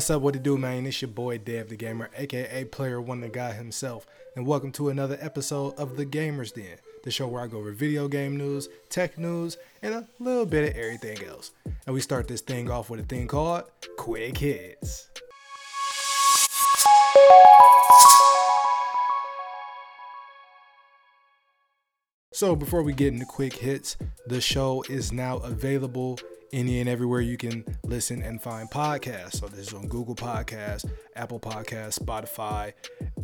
What's up, what it do, man? It's your boy Dev the Gamer, aka Player One the Guy himself, and welcome to another episode of The Gamers Den, the show where I go over video game news, tech news, and a little bit of everything else. And we start this thing off with a thing called Quick Hits. So before we get into quick hits, the show is now available any and everywhere you can listen and find podcasts. So this is on Google Podcasts, Apple Podcasts, Spotify,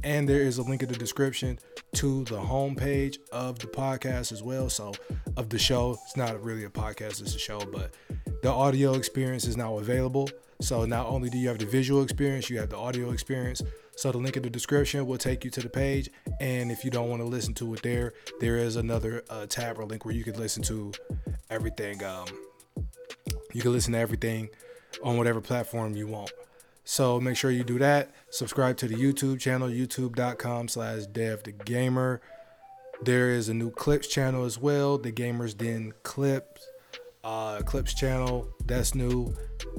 and there is a link in the description to the homepage of the podcast as well. So of the show, it's not really a podcast, it's a show, but the audio experience is now available. So not only do you have the visual experience, you have the audio experience. So the link in the description will take you to the page. And if you don't want to listen to it there, there is another uh, tab or link where you can listen to everything. Um, you can listen to everything on whatever platform you want. So make sure you do that. Subscribe to the YouTube channel, youtube.com slash dev the gamer. There is a new clips channel as well, the Gamers Den Clips. Uh, clips channel that's new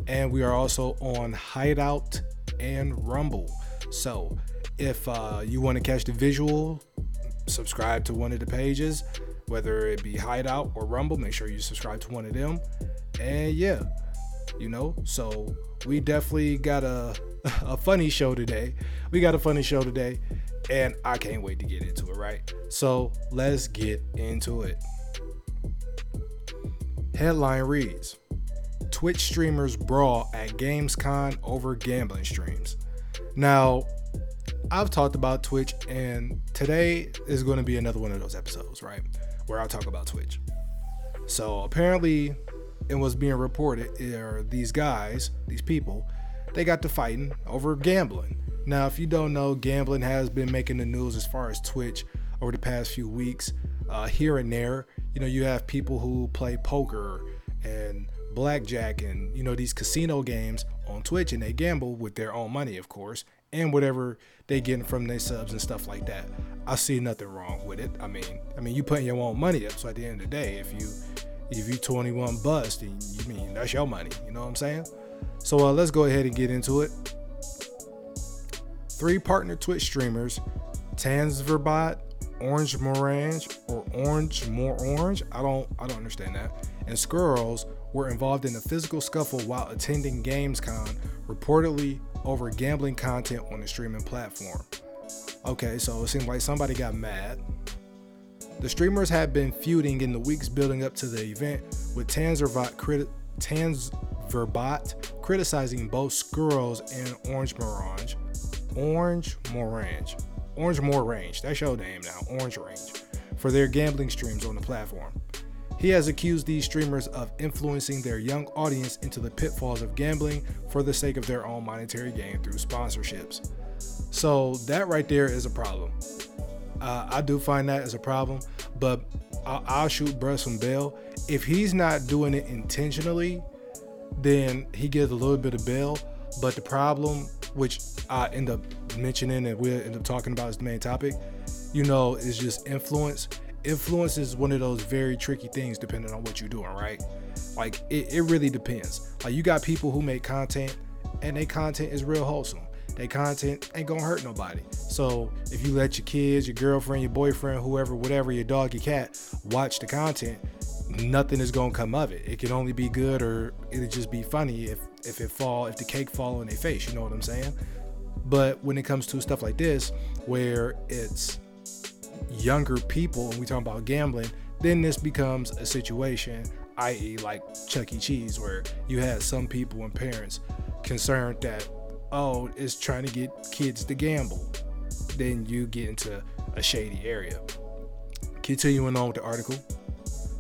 and we are also on hideout and rumble so if uh, you want to catch the visual subscribe to one of the pages whether it be hideout or rumble make sure you subscribe to one of them and yeah, you know, so we definitely got a a funny show today. We got a funny show today, and I can't wait to get into it, right? So let's get into it. Headline reads Twitch streamers brawl at Gamescom over gambling streams. Now, I've talked about Twitch, and today is going to be another one of those episodes, right? Where I'll talk about Twitch. So apparently, and was being reported are these guys, these people, they got to fighting over gambling. Now, if you don't know, gambling has been making the news as far as Twitch over the past few weeks. Uh, here and there, you know, you have people who play poker and blackjack and you know these casino games on Twitch, and they gamble with their own money, of course, and whatever they get from their subs and stuff like that. I see nothing wrong with it. I mean, I mean, you putting your own money up, so at the end of the day, if you if you 21 bust, then you mean that's your money. You know what I'm saying? So uh, let's go ahead and get into it. Three partner Twitch streamers, Tanzverbot, Orange Morange, or Orange More Orange. I don't I don't understand that. And Squirrels were involved in a physical scuffle while attending Gamescom, reportedly over gambling content on the streaming platform. Okay, so it seems like somebody got mad the streamers had been feuding in the weeks building up to the event, with Tanzverbot, criti- Tanzverbot criticizing both Squirrels and Orange Morange. Orange Morange. Orange Morange. That's your name now. Orange Range. For their gambling streams on the platform. He has accused these streamers of influencing their young audience into the pitfalls of gambling for the sake of their own monetary gain through sponsorships. So, that right there is a problem. Uh, I do find that as a problem, but I'll, I'll shoot Bruh some bail. If he's not doing it intentionally, then he gets a little bit of bail. But the problem, which I end up mentioning and we'll end up talking about as the main topic, you know, is just influence. Influence is one of those very tricky things depending on what you're doing, right? Like it, it really depends. Like you got people who make content and their content is real wholesome their content ain't gonna hurt nobody. So if you let your kids, your girlfriend, your boyfriend, whoever, whatever, your dog, your cat, watch the content, nothing is gonna come of it. It can only be good or it'll just be funny if if it fall, if the cake fall on their face. You know what I'm saying? But when it comes to stuff like this, where it's younger people and we talk about gambling, then this becomes a situation, i.e., like Chuck E. Cheese, where you had some people and parents concerned that oh, it's trying to get kids to gamble, then you get into a shady area. Continuing on with the article.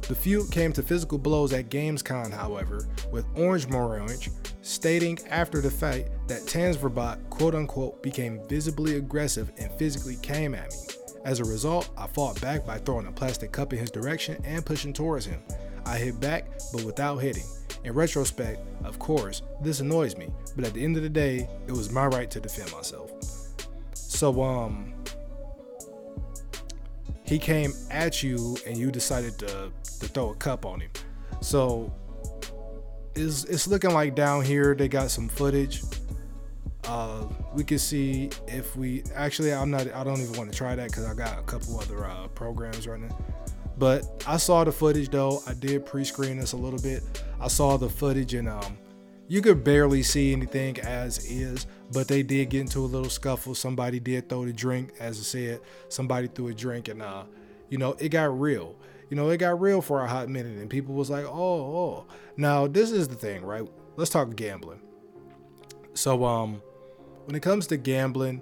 The feud came to physical blows at Gamescom, however, with Orange Morange stating after the fight that Tanzverbot quote unquote became visibly aggressive and physically came at me. As a result, I fought back by throwing a plastic cup in his direction and pushing towards him. I hit back, but without hitting. In retrospect, of course, this annoys me, but at the end of the day, it was my right to defend myself. So, um, he came at you and you decided to, to throw a cup on him. So, it's, it's looking like down here they got some footage Uh, we can see if we actually. I'm not. I don't even want to try that because I got a couple other uh, programs running. But I saw the footage though. I did pre-screen this a little bit. I saw the footage and um, you could barely see anything as is, but they did get into a little scuffle. Somebody did throw the drink, as I said. Somebody threw a drink, and uh, you know, it got real. You know, it got real for a hot minute, and people was like, "Oh, oh." Now this is the thing, right? Let's talk gambling. So, um, when it comes to gambling,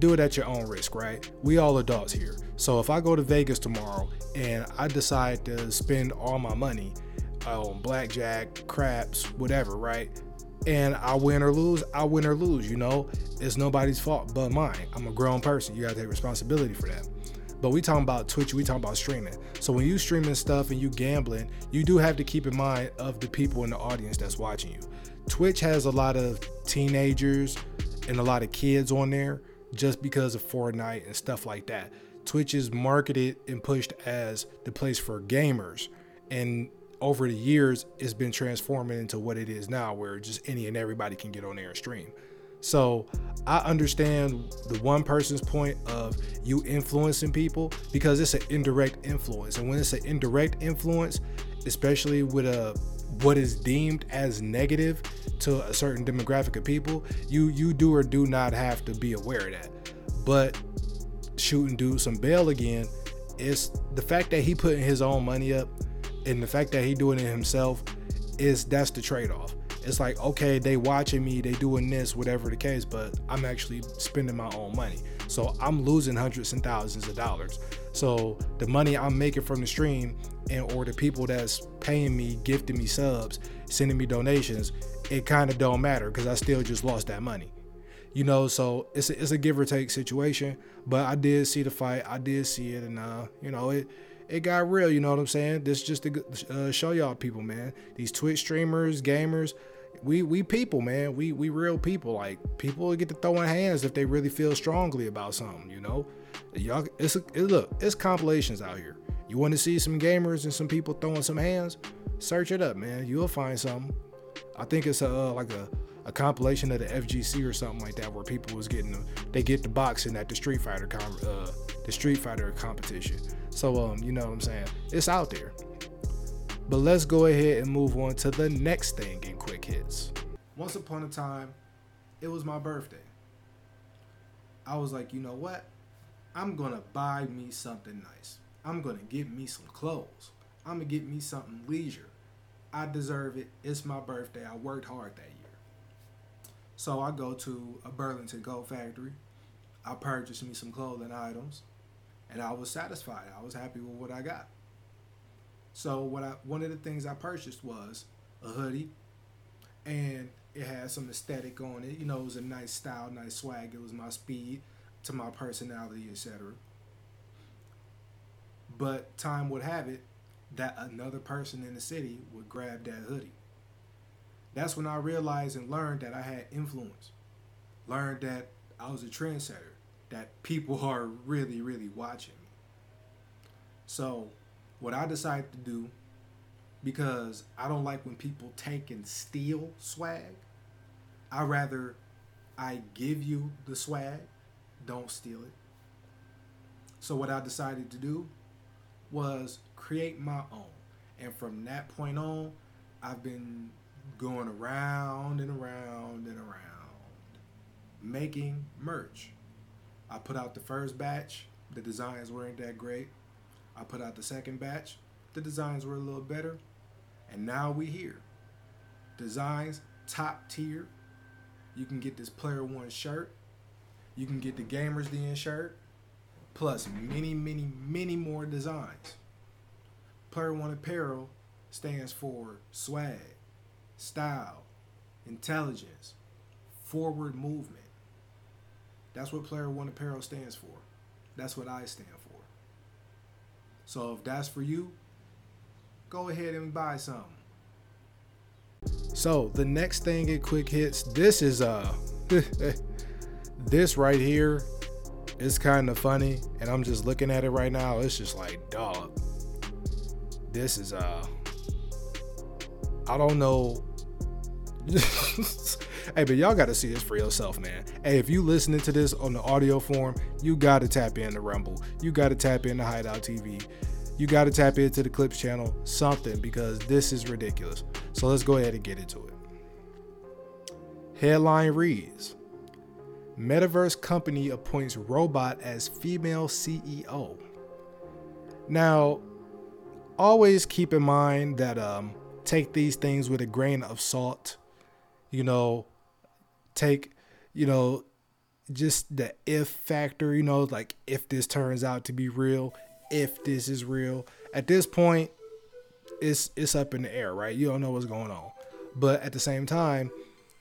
do it at your own risk, right? We all adults here. So if I go to Vegas tomorrow and I decide to spend all my money on blackjack, craps, whatever, right? And I win or lose, I win or lose, you know? It's nobody's fault but mine. I'm a grown person. You gotta take responsibility for that. But we talking about Twitch, we talking about streaming. So when you streaming stuff and you gambling, you do have to keep in mind of the people in the audience that's watching you. Twitch has a lot of teenagers and a lot of kids on there just because of Fortnite and stuff like that. Twitch is marketed and pushed as the place for gamers. And over the years, it's been transforming into what it is now, where just any and everybody can get on there and stream. So I understand the one person's point of you influencing people because it's an indirect influence. And when it's an indirect influence, especially with a what is deemed as negative to a certain demographic of people, you you do or do not have to be aware of that. But shooting dude some bail again, it's the fact that he putting his own money up and the fact that he doing it himself is that's the trade-off. It's like, okay, they watching me, they doing this, whatever the case, but I'm actually spending my own money. So I'm losing hundreds and thousands of dollars. So the money I'm making from the stream and or the people that's paying me, gifting me subs, sending me donations, it kind of don't matter because I still just lost that money. You know, so it's a, it's a give or take situation. But I did see the fight. I did see it, and uh, you know, it it got real. You know what I'm saying? This just to uh, show y'all people, man. These Twitch streamers, gamers, we we people, man. We we real people. Like people get to throwing hands if they really feel strongly about something. You know, y'all. It's it, look. It's compilations out here. You want to see some gamers and some people throwing some hands? Search it up, man. You'll find something. I think it's a uh, like a, a compilation of the FGC or something like that, where people was getting the, they get the boxing at the Street Fighter com- uh, the Street Fighter competition. So um, you know what I'm saying? It's out there. But let's go ahead and move on to the next thing in quick hits. Once upon a time, it was my birthday. I was like, you know what? I'm gonna buy me something nice. I'm gonna get me some clothes. I'm gonna get me something leisure. I deserve it. It's my birthday. I worked hard that year. So I go to a Burlington Coat Factory. I purchased me some clothing items, and I was satisfied. I was happy with what I got. So what I one of the things I purchased was a hoodie, and it had some aesthetic on it. You know, it was a nice style, nice swag. It was my speed to my personality, etc. But time would have it that another person in the city would grab that hoodie. That's when I realized and learned that I had influence. Learned that I was a trendsetter, that people are really, really watching me. So, what I decided to do, because I don't like when people take and steal swag, I rather I give you the swag, don't steal it. So, what I decided to do was create my own. And from that point on, I've been going around and around and around making merch. I put out the first batch, the designs weren't that great. I put out the second batch, the designs were a little better. And now we here. Designs top tier. You can get this player one shirt. You can get the Gamers Den shirt plus many, many, many more designs. Player One Apparel stands for swag, style, intelligence, forward movement. That's what Player One Apparel stands for. That's what I stand for. So if that's for you, go ahead and buy some. So the next thing in quick hits, this is uh this right here is kind of funny, and I'm just looking at it right now. It's just like, dog, this is uh, I don't know. hey, but y'all got to see this for yourself, man. Hey, if you listening to this on the audio form, you got to tap in the Rumble. You got to tap in the Hideout TV. You got to tap into the Clips channel, something, because this is ridiculous. So let's go ahead and get into it. Headline reads Metaverse company appoints robot as female CEO. Now, always keep in mind that um, take these things with a grain of salt. You know, take, you know, just the if factor, you know, like if this turns out to be real, if this is real. At this point, it's it's up in the air, right? You don't know what's going on. But at the same time,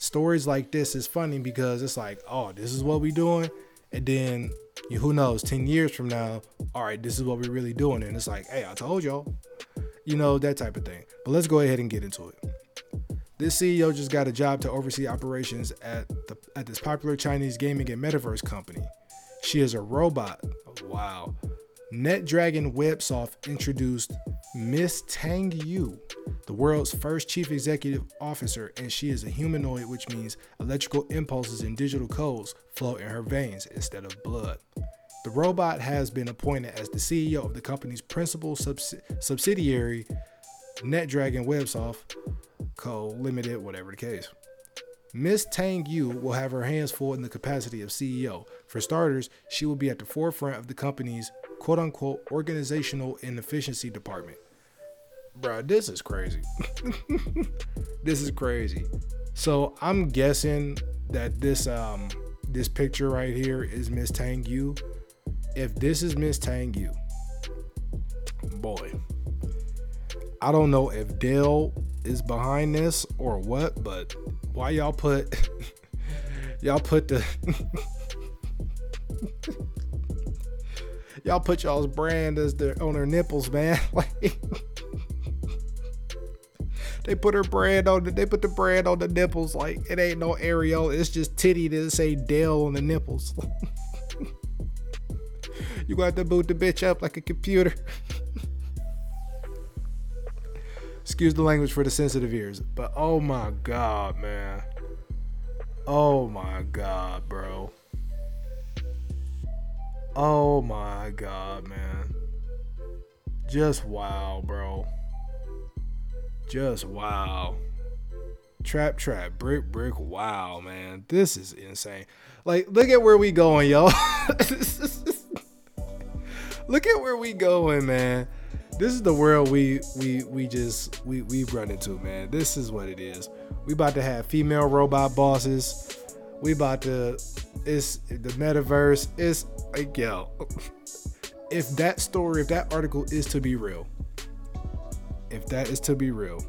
stories like this is funny because it's like, oh, this is what we doing, and then you, who knows, ten years from now, all right, this is what we're really doing, and it's like, hey, I told y'all, you know that type of thing. But let's go ahead and get into it. This CEO just got a job to oversee operations at the at this popular Chinese gaming and metaverse company. She is a robot. Wow. NetDragon Websoft introduced Miss Tang Yu, the world's first chief executive officer, and she is a humanoid, which means electrical impulses and digital codes flow in her veins instead of blood. The robot has been appointed as the CEO of the company's principal subs- subsidiary, NetDragon Websoft Co. Limited, whatever the case. Miss Tang Yu will have her hands full in the capacity of CEO. For starters, she will be at the forefront of the company's quote unquote organizational and efficiency department. Bro, this is crazy. this is crazy. So I'm guessing that this um this picture right here is Miss Tang Yu. If this is Miss Tang Yu, boy, I don't know if Dell is behind this or what, but why y'all put y'all put the y'all put y'all's brand as their on their nipples, man. Like they put her brand on the, they put the brand on the nipples. Like it ain't no Ariel, it's just titty to say Dell on the nipples. you got to boot the bitch up like a computer. Excuse the language for the sensitive ears, but oh my god, man. Oh my god, bro. Oh my god, man. Just wow, bro. Just wow. Trap, trap, brick, brick, wow, man. This is insane. Like, look at where we going, y'all. look at where we going, man. This is the world we we we just we we run into, man. This is what it is. We about to have female robot bosses. We about to it's the metaverse. It's like yo. If that story, if that article is to be real, if that is to be real,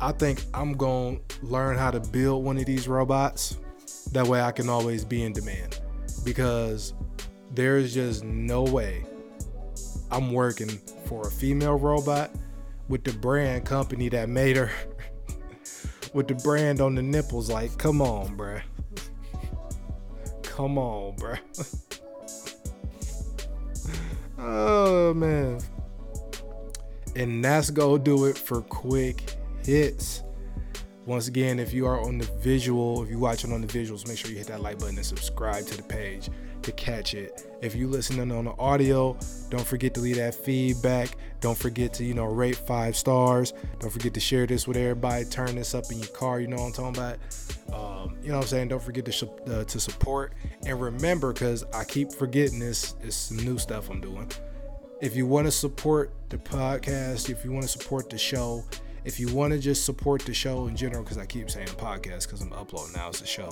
I think I'm gonna learn how to build one of these robots. That way I can always be in demand. Because there's just no way I'm working for a female robot with the brand company that made her with the brand on the nipples. Like, come on, bruh. Come on, bro. oh, man. And that's gonna do it for quick hits. Once again, if you are on the visual, if you're watching on the visuals, make sure you hit that like button and subscribe to the page to catch it. If you listening on the audio, don't forget to leave that feedback. Don't forget to, you know, rate five stars. Don't forget to share this with everybody. Turn this up in your car. You know what I'm talking about? Um, you know what I'm saying? Don't forget to uh, to support and remember, because I keep forgetting this. It's some new stuff I'm doing. If you want to support the podcast, if you want to support the show, if you want to just support the show in general, because I keep saying podcast because I'm uploading now, it's a show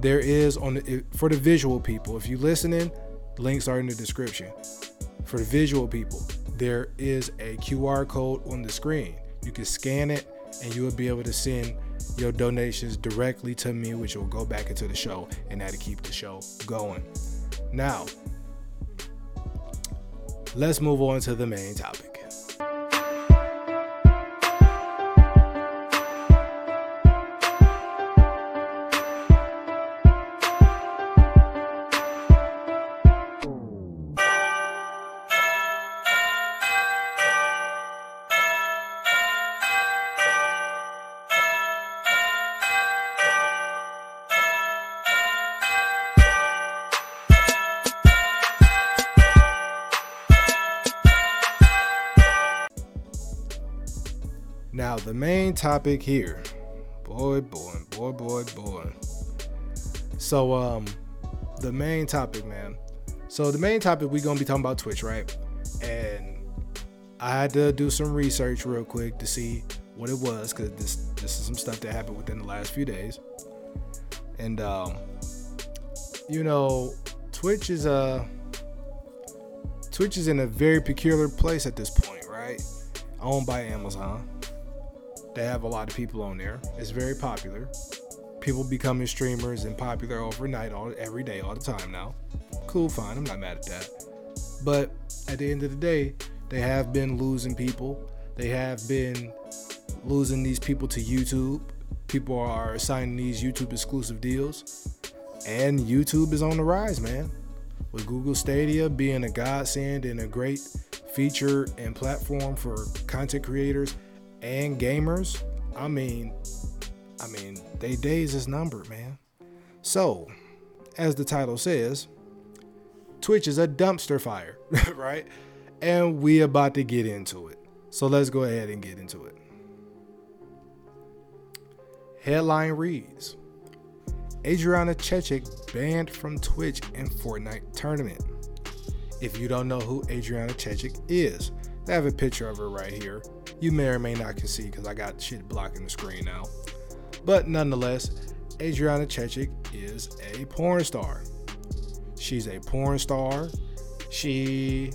there is on the, for the visual people. If you're listening, links are in the description. For the visual people, there is a QR code on the screen. You can scan it and you will be able to send your donations directly to me, which will go back into the show and that'll keep the show going. Now, let's move on to the main topic. Main topic here, boy, boy, boy, boy, boy. So, um, the main topic, man. So, the main topic we're gonna be talking about Twitch, right? And I had to do some research real quick to see what it was, because this this is some stuff that happened within the last few days. And um, you know, Twitch is a Twitch is in a very peculiar place at this point, right? Owned by Amazon. They have a lot of people on there. It's very popular. People becoming streamers and popular overnight, all every day, all the time now. Cool, fine. I'm not mad at that. But at the end of the day, they have been losing people. They have been losing these people to YouTube. People are signing these YouTube exclusive deals. And YouTube is on the rise, man. With Google Stadia being a godsend and a great feature and platform for content creators and gamers, I mean, I mean, they days is numbered, man. So, as the title says, Twitch is a dumpster fire, right? And we about to get into it. So let's go ahead and get into it. Headline reads Adriana Chechik banned from Twitch in Fortnite tournament. If you don't know who Adriana Chechik is, I have a picture of her right here. You may or may not can see because I got shit blocking the screen now. But nonetheless, Adriana Chechik is a porn star. She's a porn star. She,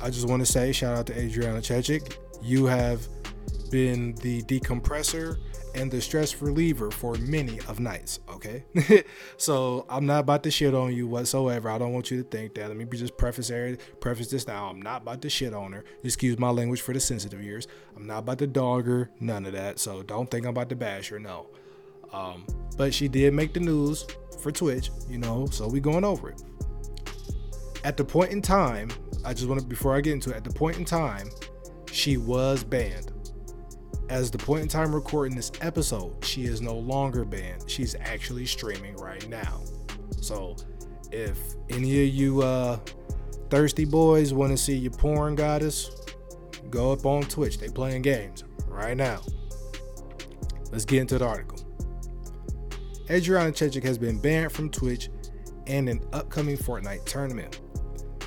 I just want to say, shout out to Adriana Chechik. You have been the decompressor and the stress reliever for many of nights. Okay, so I'm not about to shit on you whatsoever. I don't want you to think that. Let me just preface preface this now. I'm not about to shit on her. Excuse my language for the sensitive ears. I'm not about to dog her. None of that. So don't think I'm about to bash her. No. Um, but she did make the news for Twitch. You know, so we going over it. At the point in time, I just want to before I get into it. At the point in time, she was banned as the point in time recording this episode, she is no longer banned. She's actually streaming right now. So if any of you uh, thirsty boys want to see your porn goddess, go up on Twitch. They playing games right now. Let's get into the article. Adriana Chechik has been banned from Twitch and an upcoming Fortnite tournament.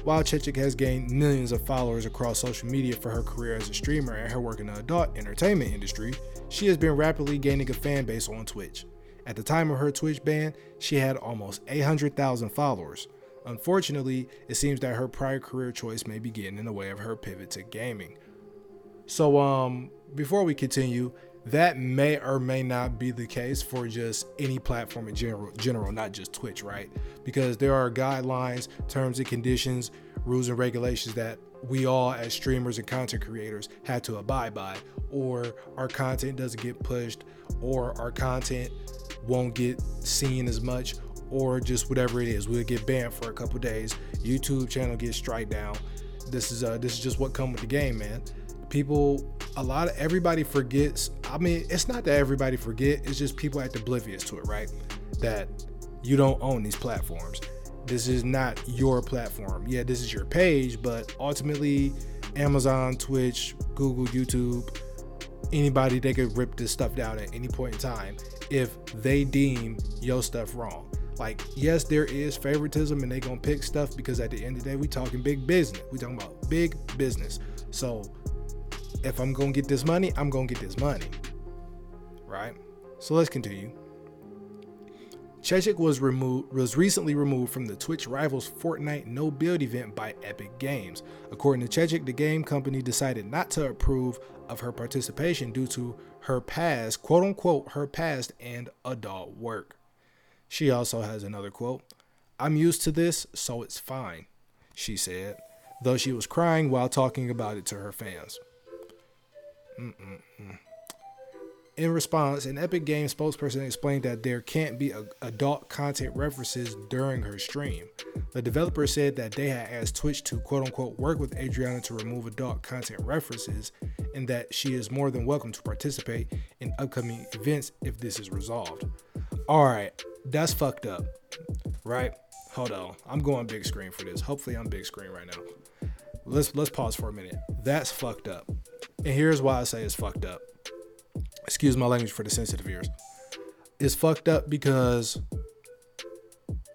While Chechik has gained millions of followers across social media for her career as a streamer and her work in the adult entertainment industry, she has been rapidly gaining a fan base on Twitch. At the time of her Twitch ban, she had almost 800,000 followers. Unfortunately, it seems that her prior career choice may be getting in the way of her pivot to gaming. So, um, before we continue, that may or may not be the case for just any platform in general, general, not just Twitch, right? Because there are guidelines, terms and conditions, rules and regulations that we all as streamers and content creators had to abide by, or our content doesn't get pushed, or our content won't get seen as much, or just whatever it is. We'll get banned for a couple days. YouTube channel gets strike down. This is uh this is just what come with the game, man people a lot of everybody forgets i mean it's not that everybody forget it's just people act oblivious to it right? That you don't own these platforms. This is not your platform. Yeah this is your page but ultimately amazon twitch google youtube anybody they could rip this stuff down at any point in time if they deem your stuff wrong. Like yes there is favoritism and they gonna pick stuff because at the end of the day we talking big business. We talking about big business. So if I'm gonna get this money, I'm gonna get this money. Right? So let's continue. Chechik was removed was recently removed from the Twitch Rivals Fortnite No Build event by Epic Games. According to Chechik, the game company decided not to approve of her participation due to her past, quote unquote, her past and adult work. She also has another quote I'm used to this, so it's fine, she said, though she was crying while talking about it to her fans. Mm-mm-mm. In response, an Epic Games spokesperson explained that there can't be adult content references during her stream. The developer said that they had asked Twitch to quote unquote work with Adriana to remove adult content references and that she is more than welcome to participate in upcoming events if this is resolved. Alright, that's fucked up. Right? Hold on. I'm going big screen for this. Hopefully I'm big screen right now. Let's let's pause for a minute. That's fucked up. And here's why I say it's fucked up. excuse my language for the sensitive ears, It's fucked up because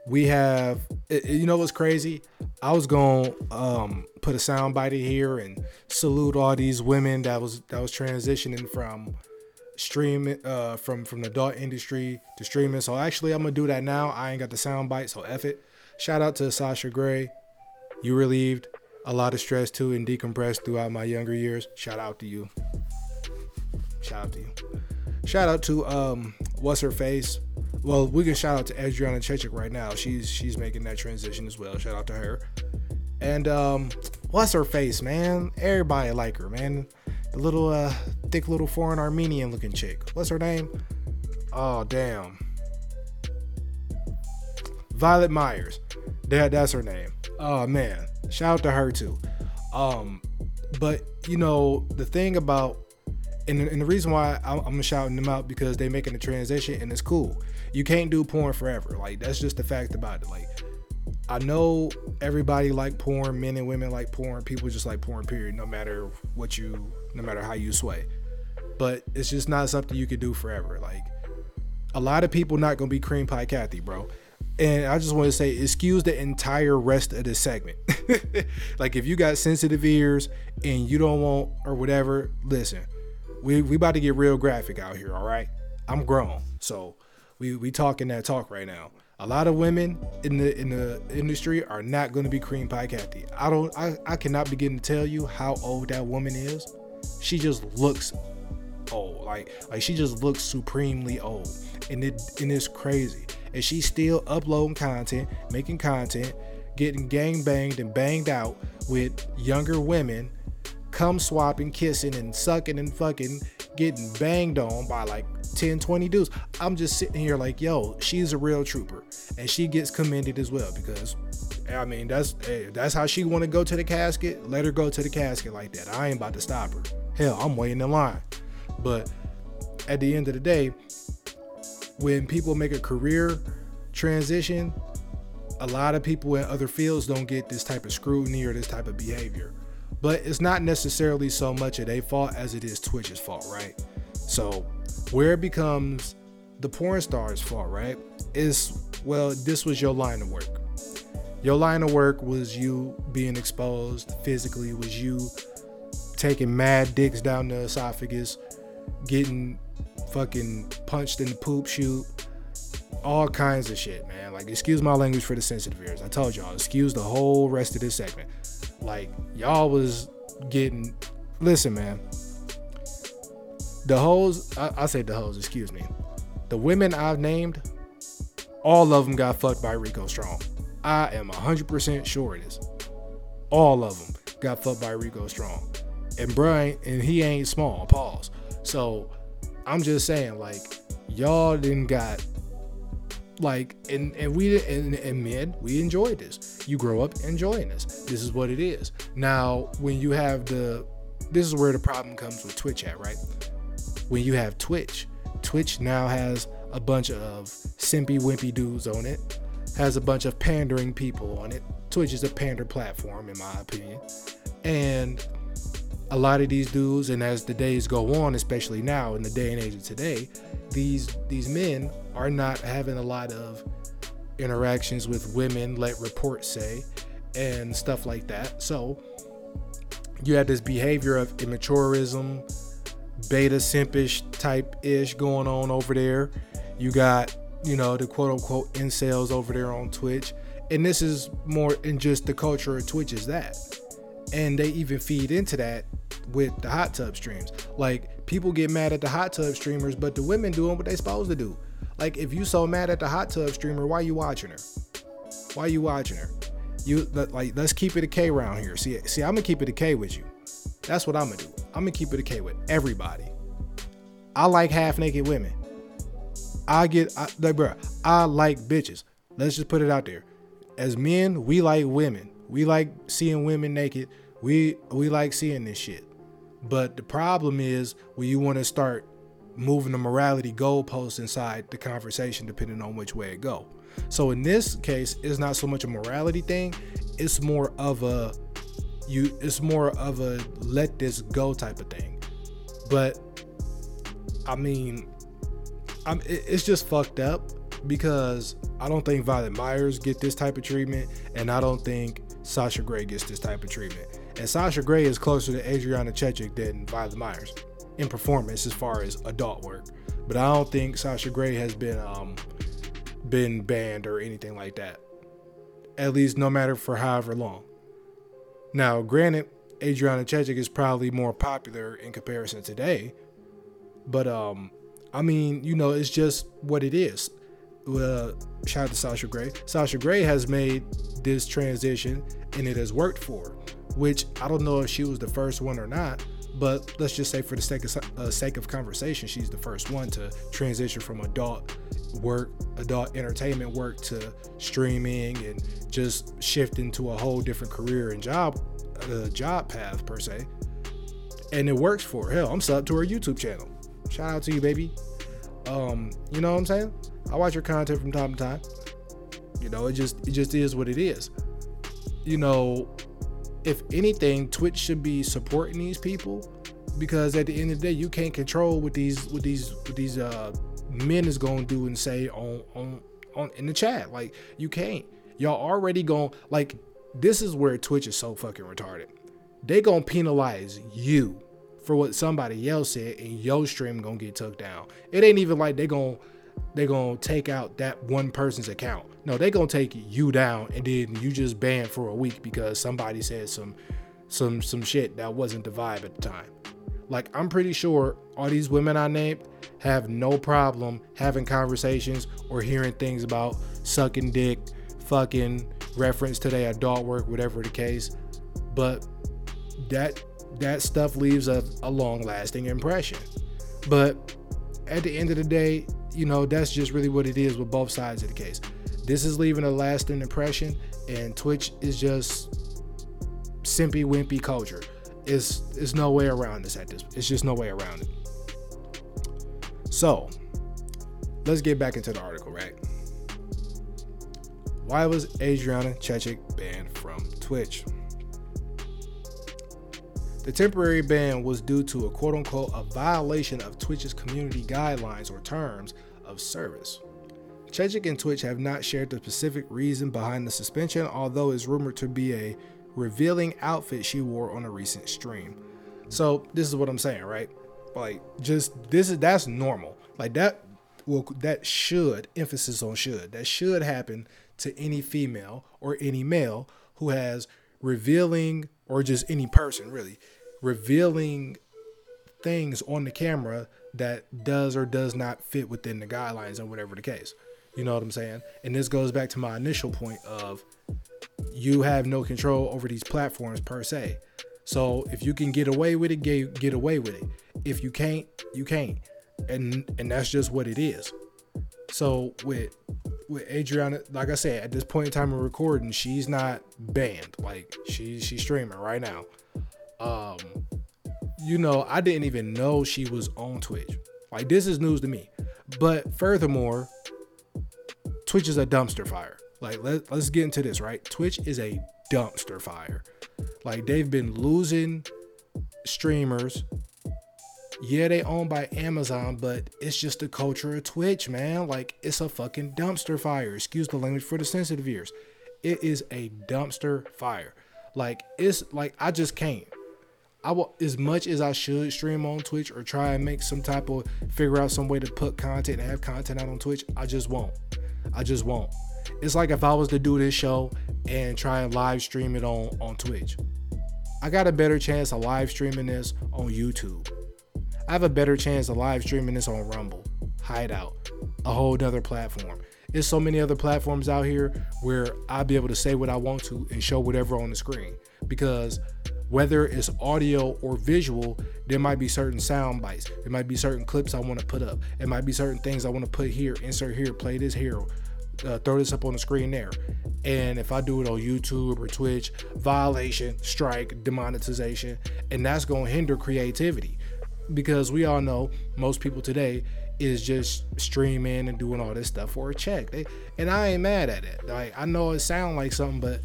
we have you know what's crazy? I was gonna um, put a sound bite in here and salute all these women that was that was transitioning from streaming uh, from from the adult industry to streaming. So actually i'm gonna do that now. I ain't got the sound bite so F it. Shout out to sasha grey you relieved a lot of stress too and decompressed throughout my younger years shout out to you shout out to you shout out to um what's her face well, we can shout out to Adriana Chechik right now. She's she's making that transition as well. Shout out to her. And um, what's her face, man? Everybody like her, man. The little uh, thick little foreign Armenian looking chick. What's her name? Oh damn. Violet Myers. That that's her name. Oh man. Shout out to her too. Um, but you know the thing about and, and the reason why I'm, I'm shouting them out because they're making the transition and it's cool you can't do porn forever. Like that's just the fact about it. Like I know everybody like porn, men and women like porn, people just like porn period, no matter what you no matter how you sway. But it's just not something you can do forever. Like a lot of people not gonna be cream pie Kathy, bro. And I just want to say, excuse the entire rest of the segment. like if you got sensitive ears and you don't want or whatever, listen. We we about to get real graphic out here, all right? I'm grown. So we we talking that talk right now. A lot of women in the in the industry are not going to be cream pie Kathy. I don't. I, I cannot begin to tell you how old that woman is. She just looks old. Like like she just looks supremely old, and it and it's crazy. And she's still uploading content, making content, getting gang banged and banged out with younger women, come swapping, kissing, and sucking and fucking, getting banged on by like 10, 20 dudes. I'm just sitting here like, yo, she's a real trooper. And she gets commended as well because I mean that's hey, that's how she wanna go to the casket. Let her go to the casket like that. I ain't about to stop her. Hell, I'm waiting in line. But at the end of the day, when people make a career transition, a lot of people in other fields don't get this type of scrutiny or this type of behavior. But it's not necessarily so much of their fault as it is Twitch's fault, right? So where it becomes the porn star's fault, right? Is well, this was your line of work. Your line of work was you being exposed physically, was you taking mad dicks down the esophagus, getting fucking punched in the poop shoot, all kinds of shit, man. Like, excuse my language for the sensitive ears. I told y'all, excuse the whole rest of this segment. Like, y'all was getting, listen, man the hoes, I, I say the hoes, excuse me. The women I've named, all of them got fucked by Rico Strong. I am 100% sure it is. All of them got fucked by Rico Strong. And Brian, and he ain't small, pause. So I'm just saying, like, y'all didn't got like and and we and, and men we enjoy this you grow up enjoying this this is what it is now when you have the this is where the problem comes with twitch at right when you have Twitch. Twitch now has a bunch of simpy wimpy dudes on it, has a bunch of pandering people on it. Twitch is a pander platform, in my opinion. And a lot of these dudes, and as the days go on, especially now in the day and age of today, these these men are not having a lot of interactions with women, let reports say, and stuff like that. So you have this behavior of immaturism, beta simpish type ish going on over there. You got, you know, the quote unquote incels over there on Twitch. And this is more in just the culture of Twitch is that. And they even feed into that with the hot tub streams. Like people get mad at the hot tub streamers, but the women doing what they supposed to do. Like if you so mad at the hot tub streamer, why you watching her? Why you watching her? You like let's keep it a K round here. See, see, I'm gonna keep it a K with you. That's what I'm gonna do. I'm gonna keep it a K with everybody. I like half naked women. I get I, like, bro. I like bitches. Let's just put it out there. As men, we like women. We like seeing women naked. We we like seeing this shit. But the problem is when you want to start moving the morality goalposts inside the conversation, depending on which way it go. So in this case, it's not so much a morality thing. It's more of a you it's more of a let this go type of thing but I mean, I'm, it's just fucked up because I don't think Violet Myers get this type of treatment, and I don't think Sasha Grey gets this type of treatment. And Sasha Grey is closer to Adriana Chechik than Violet Myers in performance as far as adult work. But I don't think Sasha Grey has been um, been banned or anything like that. At least no matter for however long. Now, granted, Adriana Chechik is probably more popular in comparison today, but um, I mean, you know, it's just what it is. Uh, shout out to Sasha Grey. Sasha Grey has made this transition and it has worked for her, which I don't know if she was the first one or not, but let's just say for the sake of uh, sake of conversation, she's the first one to transition from adult work, adult entertainment work to streaming and just shift into a whole different career and job uh, job path per se. And it works for her. Hell, I'm subbed to her YouTube channel. Shout out to you, baby. Um, you know what I'm saying? I watch your content from time to time. You know, it just it just is what it is. You know, if anything, Twitch should be supporting these people because at the end of the day, you can't control what these what these what these uh men is gonna do and say on on on in the chat. Like you can't. Y'all already going like this is where Twitch is so fucking retarded. They gonna penalize you for what somebody else said and your stream gonna get took down. It ain't even like they gonna they gonna take out that one person's account. No, they're gonna take you down and then you just banned for a week because somebody said some some some shit that wasn't the vibe at the time. Like I'm pretty sure all these women I named have no problem having conversations or hearing things about sucking dick, fucking reference to their adult work, whatever the case. But that that stuff leaves a, a long lasting impression. But at the end of the day, you know, that's just really what it is with both sides of the case. This is leaving a lasting impression, and Twitch is just simpy wimpy culture. It's, it's no way around this at this. It's just no way around it. So, let's get back into the article, right? Why was Adriana Chechik banned from Twitch? The temporary ban was due to a quote unquote a violation of Twitch's community guidelines or terms of service. Chechik and Twitch have not shared the specific reason behind the suspension, although it's rumored to be a revealing outfit she wore on a recent stream. So this is what I'm saying, right? Like just this is that's normal. Like that will that should emphasis on should that should happen to any female or any male who has revealing or just any person really revealing things on the camera that does or does not fit within the guidelines or whatever the case. You know what I'm saying? And this goes back to my initial point of you have no control over these platforms per se. So if you can get away with it, get, get away with it. If you can't, you can't. And and that's just what it is. So with with Adriana, like I said, at this point in time of recording, she's not banned. Like she's she's streaming right now. Um, you know, I didn't even know she was on Twitch. Like this is news to me. But furthermore, Twitch is a dumpster fire. Like let, let's get into this, right? Twitch is a dumpster fire. Like they've been losing streamers yeah, they owned by Amazon, but it's just the culture of Twitch, man. Like it's a fucking dumpster fire. Excuse the language for the sensitive ears. It is a dumpster fire. Like it's like I just can't. I will as much as I should stream on Twitch or try and make some type of figure out some way to put content and have content out on Twitch. I just won't. I just won't. It's like if I was to do this show and try and live stream it on on Twitch. I got a better chance of live streaming this on YouTube I have a better chance of live streaming this on Rumble, Hideout, a whole other platform. There's so many other platforms out here where I'll be able to say what I want to and show whatever on the screen. Because whether it's audio or visual, there might be certain sound bites. There might be certain clips I want to put up. It might be certain things I want to put here, insert here, play this here, uh, throw this up on the screen there. And if I do it on YouTube or Twitch, violation, strike, demonetization, and that's going to hinder creativity because we all know most people today is just streaming and doing all this stuff for a check. They, and I ain't mad at it. Like I know it sounds like something, but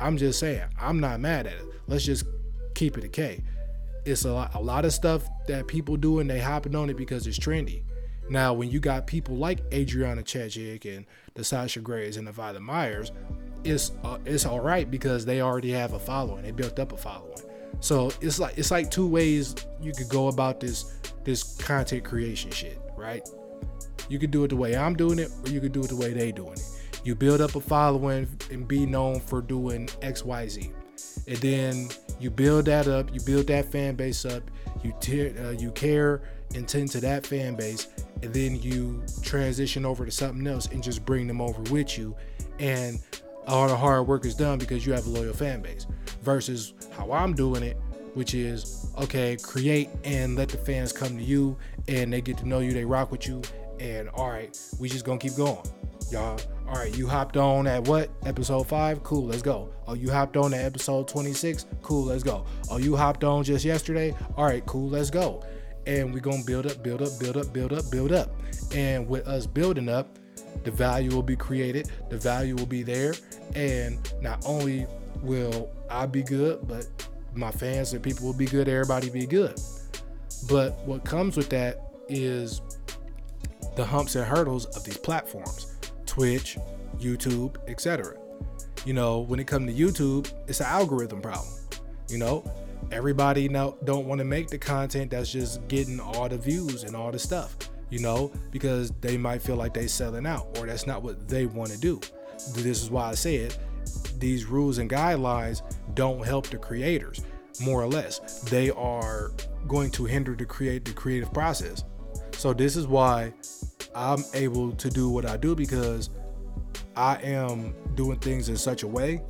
I'm just saying I'm not mad at it. Let's just keep it a K. it's a lot, a lot of stuff that people do and they hopping on it because it's trendy. Now, when you got people like Adriana Chechik and the Sasha Grays and the Violet Myers, it's uh, it's all right because they already have a following. They built up a following. So it's like it's like two ways you could go about this this content creation shit, right? You could do it the way I'm doing it, or you could do it the way they doing it. You build up a following and be known for doing X, Y, Z, and then you build that up. You build that fan base up. You tear, uh, you care and tend to that fan base, and then you transition over to something else and just bring them over with you, and all the hard work is done because you have a loyal fan base. Versus how I'm doing it, which is okay, create and let the fans come to you and they get to know you, they rock with you, and all right, we just gonna keep going. Y'all, all right, you hopped on at what? Episode 5? Cool, let's go. Oh, you hopped on at episode 26? Cool, let's go. Oh, you hopped on just yesterday? All right, cool, let's go. And we're gonna build up, build up, build up, build up, build up. And with us building up, the value will be created, the value will be there, and not only will I be good, but my fans and people will be good, everybody be good. But what comes with that is the humps and hurdles of these platforms Twitch, YouTube, etc. You know, when it comes to YouTube, it's an algorithm problem. You know, everybody now don't want to make the content that's just getting all the views and all the stuff, you know, because they might feel like they selling out or that's not what they want to do. This is why I say it. These rules and guidelines don't help the creators, more or less. They are going to hinder the create the creative process. So this is why I'm able to do what I do because I am doing things in such a way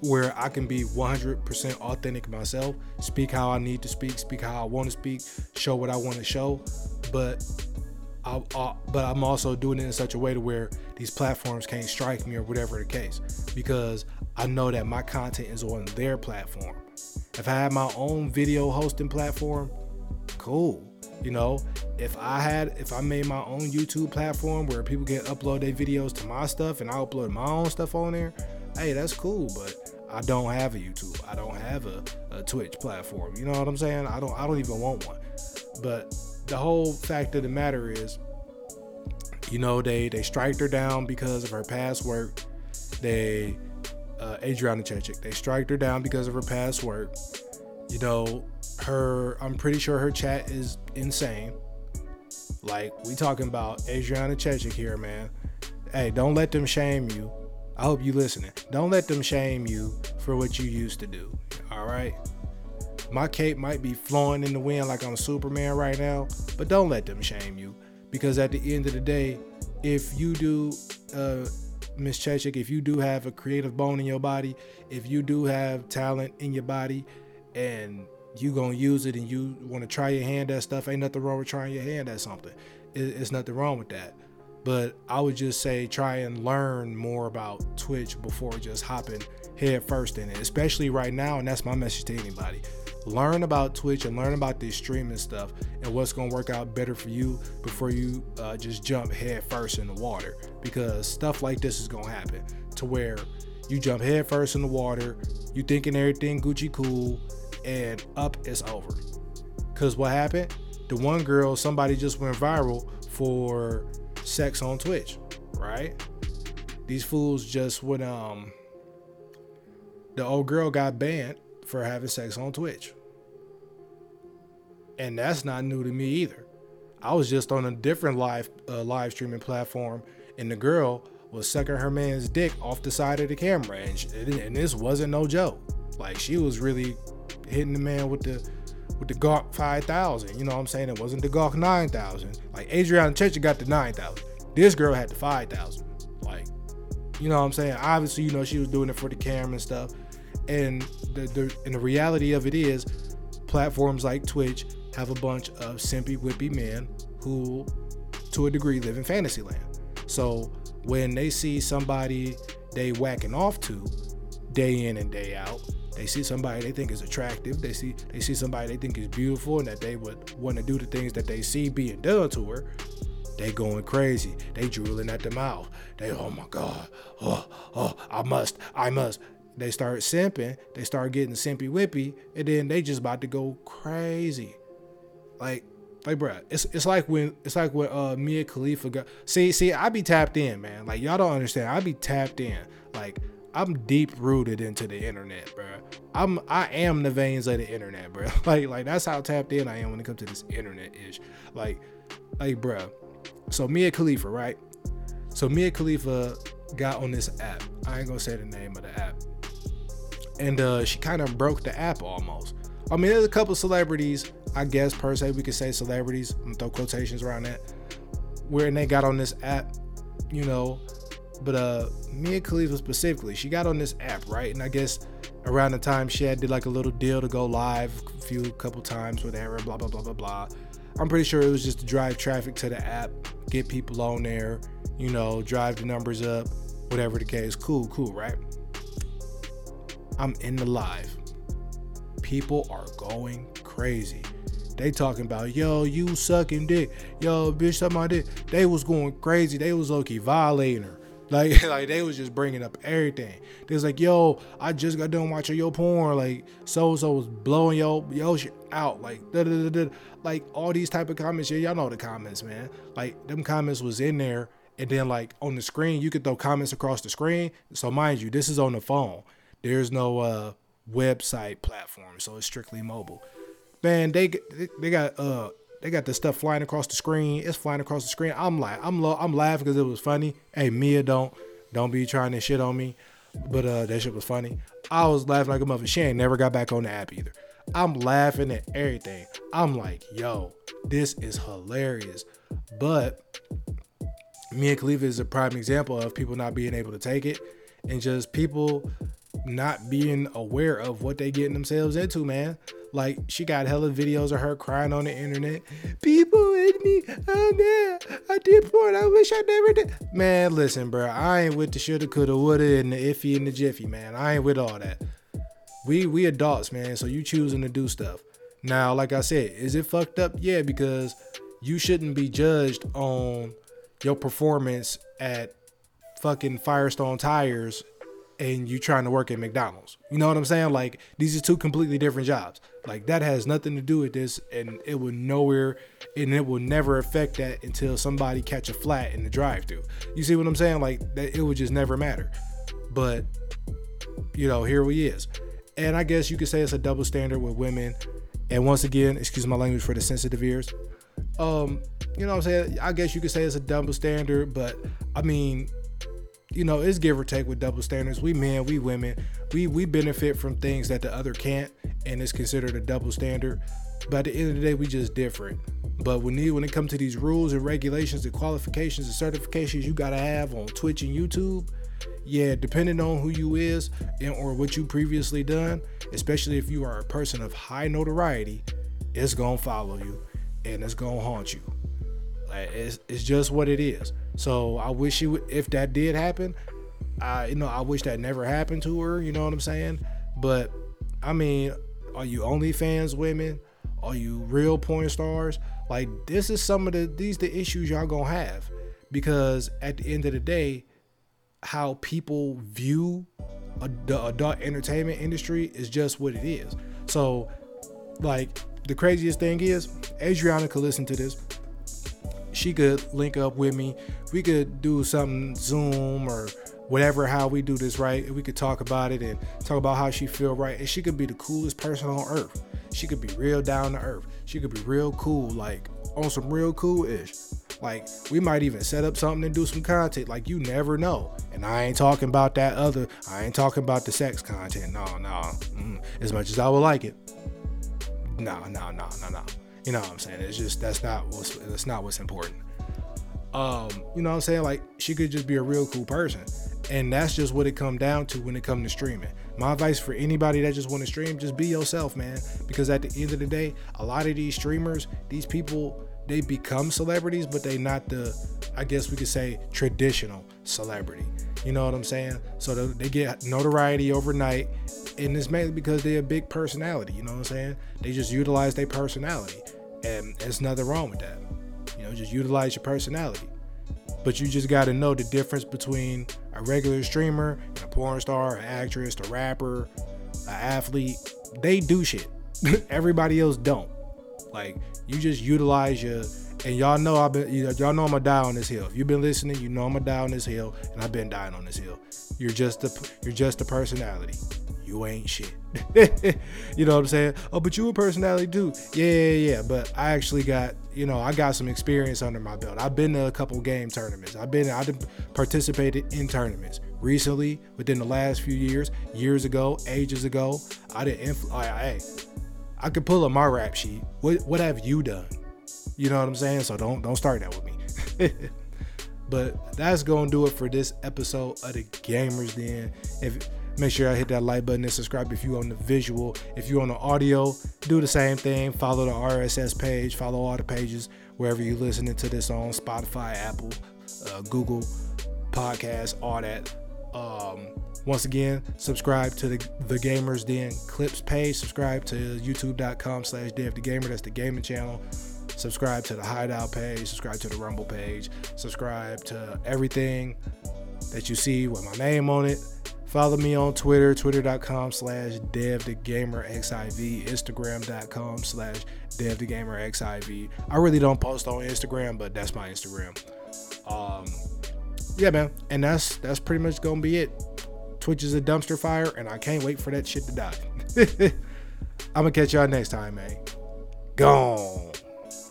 where I can be 100% authentic myself, speak how I need to speak, speak how I want to speak, show what I want to show, but I, I, but I'm also doing it in such a way to where these platforms can't strike me or whatever the case because I know that my content is on their platform. If I had my own video hosting platform, cool. You know, if I had if I made my own YouTube platform where people can upload their videos to my stuff and I upload my own stuff on there, hey, that's cool. But I don't have a YouTube. I don't have a, a Twitch platform. You know what I'm saying? I don't I don't even want one. But the whole fact of the matter is, you know, they they striked her down because of her past work. They uh, Adriana Chechik, they striked her down because of her past work. You know, her I'm pretty sure her chat is insane. Like we talking about Adriana Chechik here, man. Hey, don't let them shame you. I hope you listening. Don't let them shame you for what you used to do. All right. My cape might be flowing in the wind like I'm a Superman right now, but don't let them shame you because at the end of the day, if you do, uh, Miss Chechik, if you do have a creative bone in your body, if you do have talent in your body, and you gonna use it and you want to try your hand at stuff, ain't nothing wrong with trying your hand at something. It, it's nothing wrong with that. But I would just say try and learn more about Twitch before just hopping head first in it, especially right now. And that's my message to anybody. Learn about Twitch and learn about this streaming stuff and what's gonna work out better for you before you uh, just jump head first in the water. Because stuff like this is gonna happen to where you jump head first in the water, you thinking everything Gucci cool, and up is over. Cause what happened? The one girl, somebody just went viral for sex on Twitch, right? These fools just went um the old girl got banned for having sex on Twitch. And that's not new to me either. I was just on a different live uh, live streaming platform and the girl was sucking her man's dick off the side of the camera and, she, and this wasn't no joke. Like she was really hitting the man with the with the Gawk 5000. You know what I'm saying? It wasn't the Gawk 9000. Like Adriana Chechik got the 9000. This girl had the 5000. Like, you know what I'm saying? Obviously, you know, she was doing it for the camera and stuff. And the, the and the reality of it is, platforms like Twitch have a bunch of simpy whippy men who, to a degree, live in fantasy land. So when they see somebody they whacking off to, day in and day out, they see somebody they think is attractive. They see they see somebody they think is beautiful and that they would want to do the things that they see being done to her. They going crazy. They drooling at the mouth. They oh my god. Oh, oh, I must. I must. they start simping, they start getting simpy whippy, and then they just about to go crazy. Like, like, bruh, it's it's like when it's like when uh Mia Khalifa got see see I be tapped in, man. Like y'all don't understand. I be tapped in. Like I'm deep rooted into the internet, bro. I'm I am the veins of the internet, bro. Like like that's how tapped in I am when it comes to this internet ish. Like like, bro. So Mia Khalifa, right? So Mia Khalifa got on this app. I ain't gonna say the name of the app. And uh, she kind of broke the app almost. I mean, there's a couple celebrities, I guess per se we could say celebrities. I'm gonna throw quotations around that. Where they got on this app, you know. But uh Mia Khalifa specifically, she got on this app, right? And I guess around the time she had did like a little deal to go live a few couple times with her, blah blah blah blah blah. I'm pretty sure it was just to drive traffic to the app, get people on there, you know, drive the numbers up, whatever the case. Cool, cool, right? I'm in the live. People are going crazy. They talking about, yo, you sucking dick. Yo, bitch, suck my dick. They was going crazy. They was low-key violating her. Like, like they was just bringing up everything. They was like, yo, I just got done watching your porn. Like, so so was blowing yo yo shit out. Like, da da da da. like all these type of comments. Yeah, y'all know the comments, man. Like, them comments was in there, and then like on the screen, you could throw comments across the screen. So mind you, this is on the phone. There's no uh website platform, so it's strictly mobile. Man, they they got uh they got the stuff flying across the screen. It's flying across the screen. I'm like I'm lo- I'm laughing because it was funny. Hey Mia, don't don't be trying to shit on me, but uh that shit was funny. I was laughing like a mother. She ain't never got back on the app either. I'm laughing at everything. I'm like, yo, this is hilarious. But Mia Khalifa is a prime example of people not being able to take it and just people not being aware of what they getting themselves into, man. Like she got hella videos of her crying on the internet. People hate me. Oh man, I did porn. I wish I never did. Man, listen, bro. I ain't with the shoulda, coulda, woulda, and the iffy and the jiffy, man. I ain't with all that. We we adults, man. So you choosing to do stuff. Now, like I said, is it fucked up? Yeah, because you shouldn't be judged on your performance at fucking Firestone tires and you trying to work at McDonald's. You know what I'm saying? Like these are two completely different jobs. Like that has nothing to do with this and it will nowhere and it will never affect that until somebody catch a flat in the drive through. You see what I'm saying? Like that it would just never matter. But you know, here we is. And I guess you could say it's a double standard with women. And once again, excuse my language for the sensitive ears. Um, you know what I'm saying? I guess you could say it's a double standard, but I mean, you know, it's give or take with double standards. We men, we women, we we benefit from things that the other can't, and it's considered a double standard. But at the end of the day, we just different. But when it, when it comes to these rules and regulations and qualifications and certifications you gotta have on Twitch and YouTube, yeah, depending on who you is and, or what you previously done, especially if you are a person of high notoriety, it's gonna follow you and it's gonna haunt you. It's, it's just what it is. So I wish you if that did happen, I you know I wish that never happened to her. You know what I'm saying? But I mean, are you OnlyFans women? Are you real porn stars? Like this is some of the these the issues y'all gonna have because at the end of the day, how people view the adult entertainment industry is just what it is. So, like the craziest thing is, Adriana could listen to this she could link up with me. We could do something Zoom or whatever how we do this right. We could talk about it and talk about how she feel right. And she could be the coolest person on earth. She could be real down to earth. She could be real cool, like on some real cool ish. Like we might even set up something and do some content. Like you never know. And I ain't talking about that other. I ain't talking about the sex content. No, no. Mm, as much as I would like it. No, no, no, no, no. You know what I'm saying? It's just that's not what's that's not what's important. Um, you know what I'm saying? Like she could just be a real cool person. And that's just what it come down to when it comes to streaming. My advice for anybody that just want to stream, just be yourself, man. Because at the end of the day, a lot of these streamers, these people, they become celebrities, but they not the, I guess we could say, traditional celebrity. You know what I'm saying? So they get notoriety overnight, and it's mainly because they're a big personality. You know what I'm saying? They just utilize their personality and there's nothing wrong with that. You know, just utilize your personality. But you just got to know the difference between a regular streamer a porn star, an actress, a rapper, an athlete. They do shit. Everybody else don't. Like you just utilize your and y'all know I've been y'all know I'm gonna die on this hill. If you've been listening, you know I'm gonna die on this hill, and I've been dying on this hill. You're just a you're just a personality. You ain't shit. you know what I'm saying? Oh, but you a personality too. Yeah, yeah, yeah. But I actually got, you know, I got some experience under my belt. I've been to a couple game tournaments. I've been, I've participated in tournaments recently within the last few years, years ago, ages ago. I didn't. Influ- I, hey, I could pull up my rap sheet. What what have you done? You know what I'm saying? So don't don't start that with me. but that's gonna do it for this episode of the Gamers Den. If make sure I hit that like button and subscribe if you on the visual. If you on the audio, do the same thing. Follow the RSS page. Follow all the pages wherever you're listening to this on Spotify, Apple, uh, Google Podcasts, all that. Um, once again, subscribe to the the Gamers Den Clips page. Subscribe to YouTube.com slash Dev the Gamer. That's the gaming channel. Subscribe to the Hideout page. Subscribe to the Rumble page. Subscribe to everything that you see with my name on it. Follow me on Twitter, twitter.com slash devthegamerxiv, instagram.com slash devthegamerxiv. I really don't post on Instagram, but that's my Instagram. Um, yeah, man. And that's that's pretty much gonna be it. Twitch is a dumpster fire, and I can't wait for that shit to die. I'm gonna catch y'all next time, man. Gone.